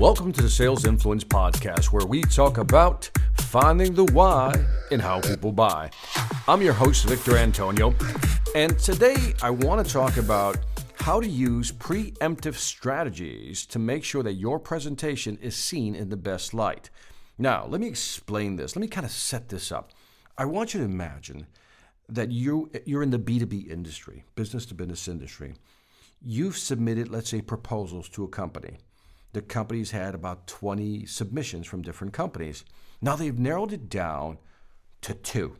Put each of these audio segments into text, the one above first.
Welcome to the Sales Influence Podcast, where we talk about finding the why in how people buy. I'm your host, Victor Antonio, and today I want to talk about how to use preemptive strategies to make sure that your presentation is seen in the best light. Now, let me explain this. Let me kind of set this up. I want you to imagine that you you're in the B2B industry, business to business industry. You've submitted, let's say, proposals to a company. The company's had about 20 submissions from different companies. Now they've narrowed it down to two,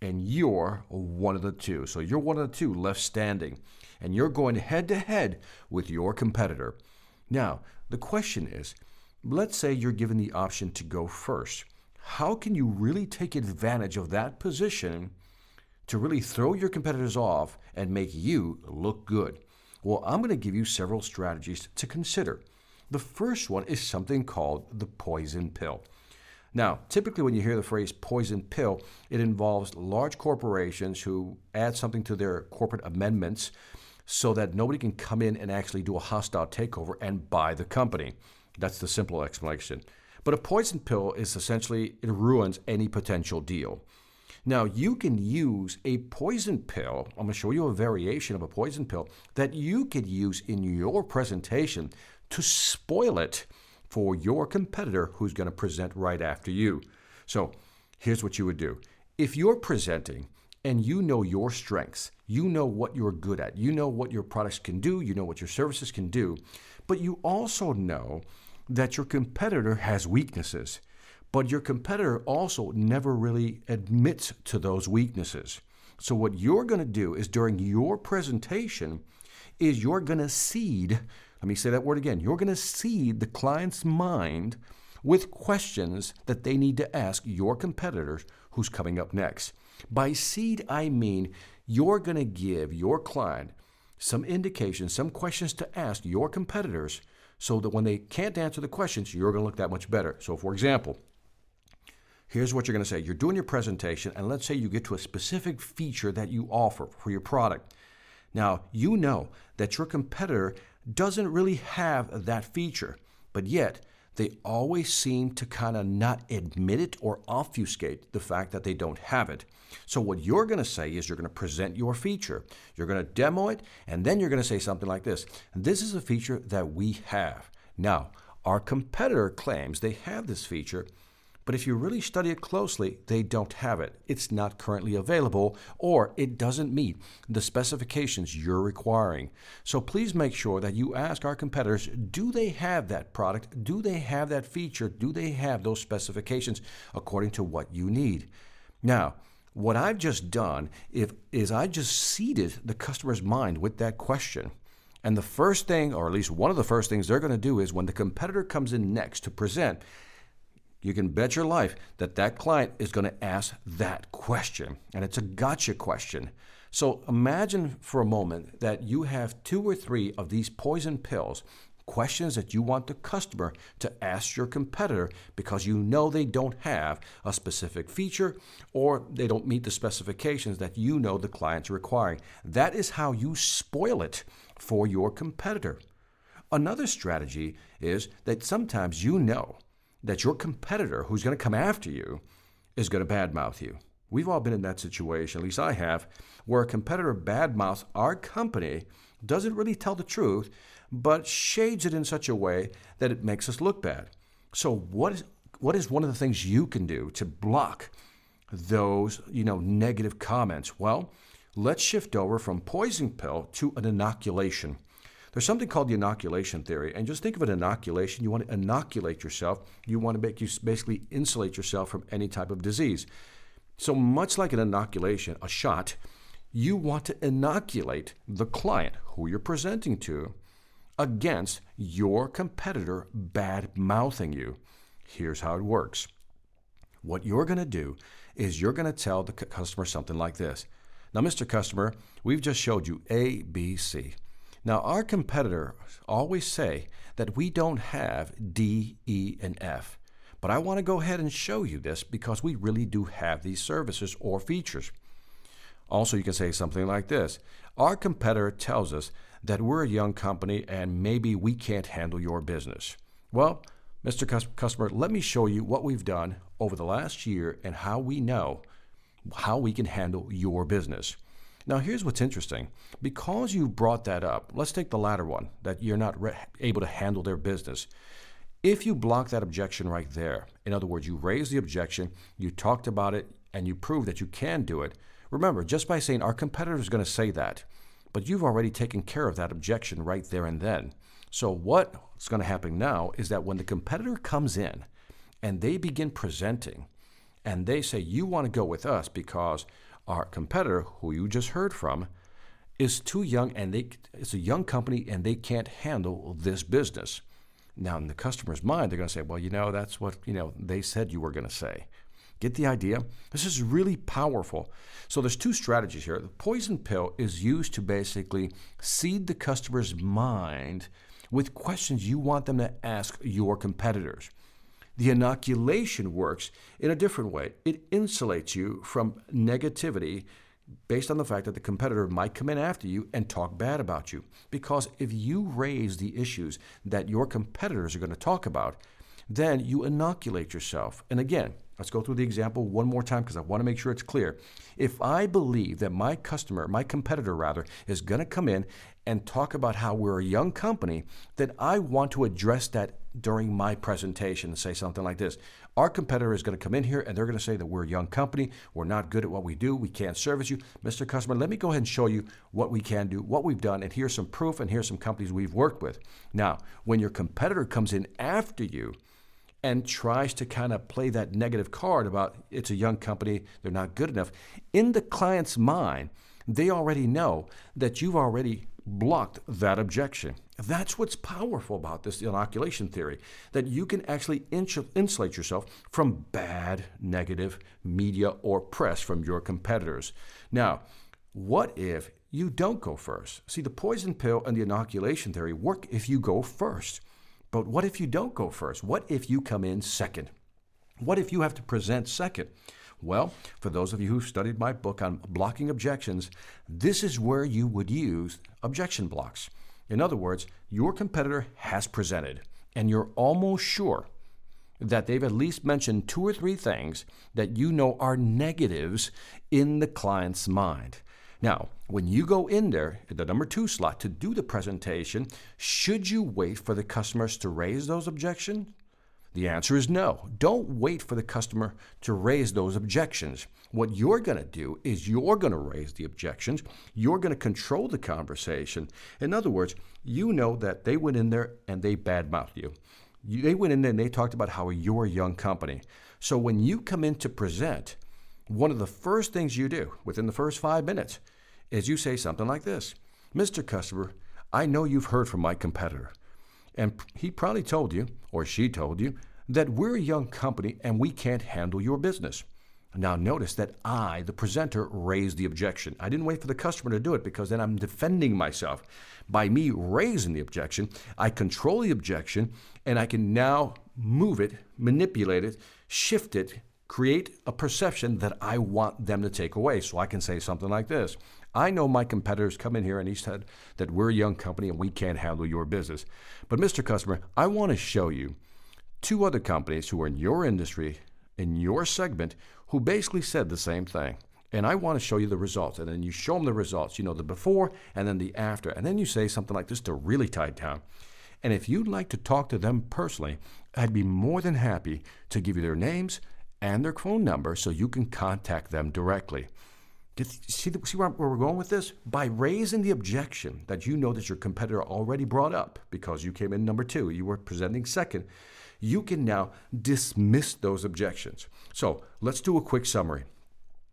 and you're one of the two. So you're one of the two left standing, and you're going head to head with your competitor. Now, the question is let's say you're given the option to go first. How can you really take advantage of that position to really throw your competitors off and make you look good? Well, I'm going to give you several strategies to consider. The first one is something called the poison pill. Now, typically, when you hear the phrase poison pill, it involves large corporations who add something to their corporate amendments so that nobody can come in and actually do a hostile takeover and buy the company. That's the simple explanation. But a poison pill is essentially, it ruins any potential deal. Now, you can use a poison pill. I'm going to show you a variation of a poison pill that you could use in your presentation to spoil it for your competitor who's going to present right after you. So here's what you would do. If you're presenting and you know your strengths, you know what you're good at, you know what your products can do, you know what your services can do, but you also know that your competitor has weaknesses. But your competitor also never really admits to those weaknesses. So what you're going to do is during your presentation is you're going to seed let me say that word again. You're going to seed the client's mind with questions that they need to ask your competitors who's coming up next. By seed, I mean you're going to give your client some indications, some questions to ask your competitors so that when they can't answer the questions, you're going to look that much better. So, for example, here's what you're going to say. You're doing your presentation, and let's say you get to a specific feature that you offer for your product. Now, you know that your competitor doesn't really have that feature, but yet they always seem to kind of not admit it or obfuscate the fact that they don't have it. So, what you're going to say is you're going to present your feature, you're going to demo it, and then you're going to say something like this This is a feature that we have. Now, our competitor claims they have this feature, but if you really study it closely, they don't have it. It's not currently available or it doesn't meet the specifications you're requiring. So please make sure that you ask our competitors do they have that product? Do they have that feature? Do they have those specifications according to what you need? Now, what I've just done if, is I just seeded the customer's mind with that question. And the first thing, or at least one of the first things they're going to do is when the competitor comes in next to present, you can bet your life that that client is going to ask that question. And it's a gotcha question. So imagine for a moment that you have two or three of these poison pills, questions that you want the customer to ask your competitor because you know they don't have a specific feature or they don't meet the specifications that you know the client's requiring. That is how you spoil it for your competitor. Another strategy is that sometimes you know that your competitor who's going to come after you is going to badmouth you. We've all been in that situation, at least I have, where a competitor badmouths our company, doesn't really tell the truth, but shades it in such a way that it makes us look bad. So what is what is one of the things you can do to block those, you know, negative comments? Well, let's shift over from poison pill to an inoculation. There's something called the inoculation theory, and just think of an inoculation. You want to inoculate yourself. You want to make you basically insulate yourself from any type of disease. So much like an inoculation, a shot, you want to inoculate the client who you're presenting to against your competitor bad mouthing you. Here's how it works. What you're going to do is you're going to tell the customer something like this. Now, Mr. Customer, we've just showed you A, B, C. Now, our competitors always say that we don't have D, E, and F. But I want to go ahead and show you this because we really do have these services or features. Also, you can say something like this Our competitor tells us that we're a young company and maybe we can't handle your business. Well, Mr. Customer, let me show you what we've done over the last year and how we know how we can handle your business. Now, here's what's interesting. Because you brought that up, let's take the latter one that you're not re- able to handle their business. If you block that objection right there, in other words, you raise the objection, you talked about it, and you prove that you can do it, remember, just by saying our competitor is going to say that, but you've already taken care of that objection right there and then. So, what's going to happen now is that when the competitor comes in and they begin presenting, and they say, You want to go with us because our competitor, who you just heard from, is too young and they, it's a young company and they can't handle this business. Now, in the customer's mind, they're going to say, Well, you know, that's what you know they said you were going to say. Get the idea? This is really powerful. So there's two strategies here. The poison pill is used to basically seed the customer's mind with questions you want them to ask your competitors. The inoculation works in a different way. It insulates you from negativity based on the fact that the competitor might come in after you and talk bad about you. Because if you raise the issues that your competitors are going to talk about, then you inoculate yourself. And again, let's go through the example one more time because I want to make sure it's clear. If I believe that my customer, my competitor rather, is going to come in and talk about how we're a young company, then I want to address that during my presentation and say something like this. Our competitor is going to come in here and they're going to say that we're a young company, we're not good at what we do, we can't service you. Mr. Customer, let me go ahead and show you what we can do, what we've done, and here's some proof and here's some companies we've worked with. Now, when your competitor comes in after you, and tries to kind of play that negative card about it's a young company, they're not good enough. In the client's mind, they already know that you've already blocked that objection. That's what's powerful about this inoculation theory that you can actually insulate yourself from bad, negative media or press from your competitors. Now, what if you don't go first? See, the poison pill and the inoculation theory work if you go first. But what if you don't go first? What if you come in second? What if you have to present second? Well, for those of you who've studied my book on blocking objections, this is where you would use objection blocks. In other words, your competitor has presented, and you're almost sure that they've at least mentioned two or three things that you know are negatives in the client's mind. Now, when you go in there, the number two slot, to do the presentation, should you wait for the customers to raise those objections? The answer is no. Don't wait for the customer to raise those objections. What you're going to do is you're going to raise the objections. You're going to control the conversation. In other words, you know that they went in there and they badmouthed you. They went in there and they talked about how you're a young company. So when you come in to present, one of the first things you do within the first five minutes is you say something like this Mr. Customer, I know you've heard from my competitor. And he probably told you, or she told you, that we're a young company and we can't handle your business. Now, notice that I, the presenter, raised the objection. I didn't wait for the customer to do it because then I'm defending myself. By me raising the objection, I control the objection and I can now move it, manipulate it, shift it, create a perception that I want them to take away. So I can say something like this I know my competitors come in here and he said that we're a young company and we can't handle your business. But, Mr. Customer, I want to show you two other companies who are in your industry, in your segment, who basically said the same thing. And I want to show you the results. And then you show them the results, you know, the before and then the after. And then you say something like this to really tie down. And if you'd like to talk to them personally, I'd be more than happy to give you their names and their phone number so you can contact them directly. see, see where, we're going with this? By raising the objection that you know that your competitor already brought up because you came in number two, you were presenting second, you can now dismiss those objections. So let's do a quick summary.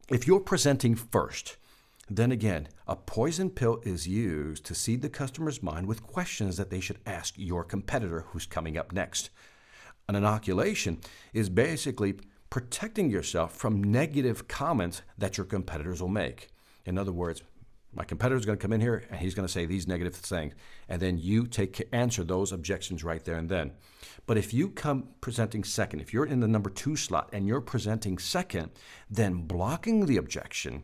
If you're presenting first, then again, a poison pill is used to seed the customer's mind with questions that they should ask your competitor who's coming up next. An inoculation is basically protecting yourself from negative comments that your competitors will make. In other words, my competitor is going to come in here and he's going to say these negative things, and then you take answer those objections right there and then. But if you come presenting second, if you're in the number two slot and you're presenting second, then blocking the objection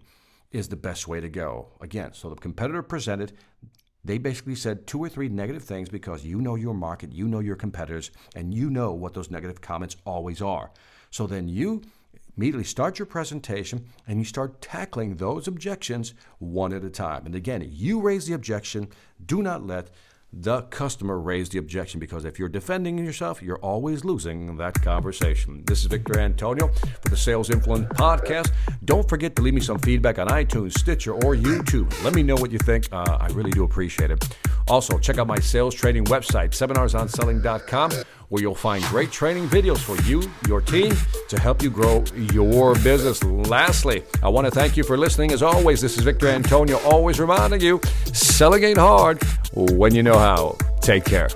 is the best way to go. Again, so the competitor presented, They basically said two or three negative things because you know your market, you know your competitors, and you know what those negative comments always are. So then you immediately start your presentation and you start tackling those objections one at a time. And again, you raise the objection, do not let the customer raise the objection because if you're defending yourself, you're always losing that conversation. This is Victor Antonio for the Sales Influence Podcast. Don't forget to leave me some feedback on iTunes, Stitcher, or YouTube. Let me know what you think. Uh, I really do appreciate it. Also, check out my sales training website, seminarsonselling.com where you'll find great training videos for you, your team, to help you grow your business. Lastly, I want to thank you for listening. As always, this is Victor Antonio, always reminding you selling ain't hard when you know how. Take care.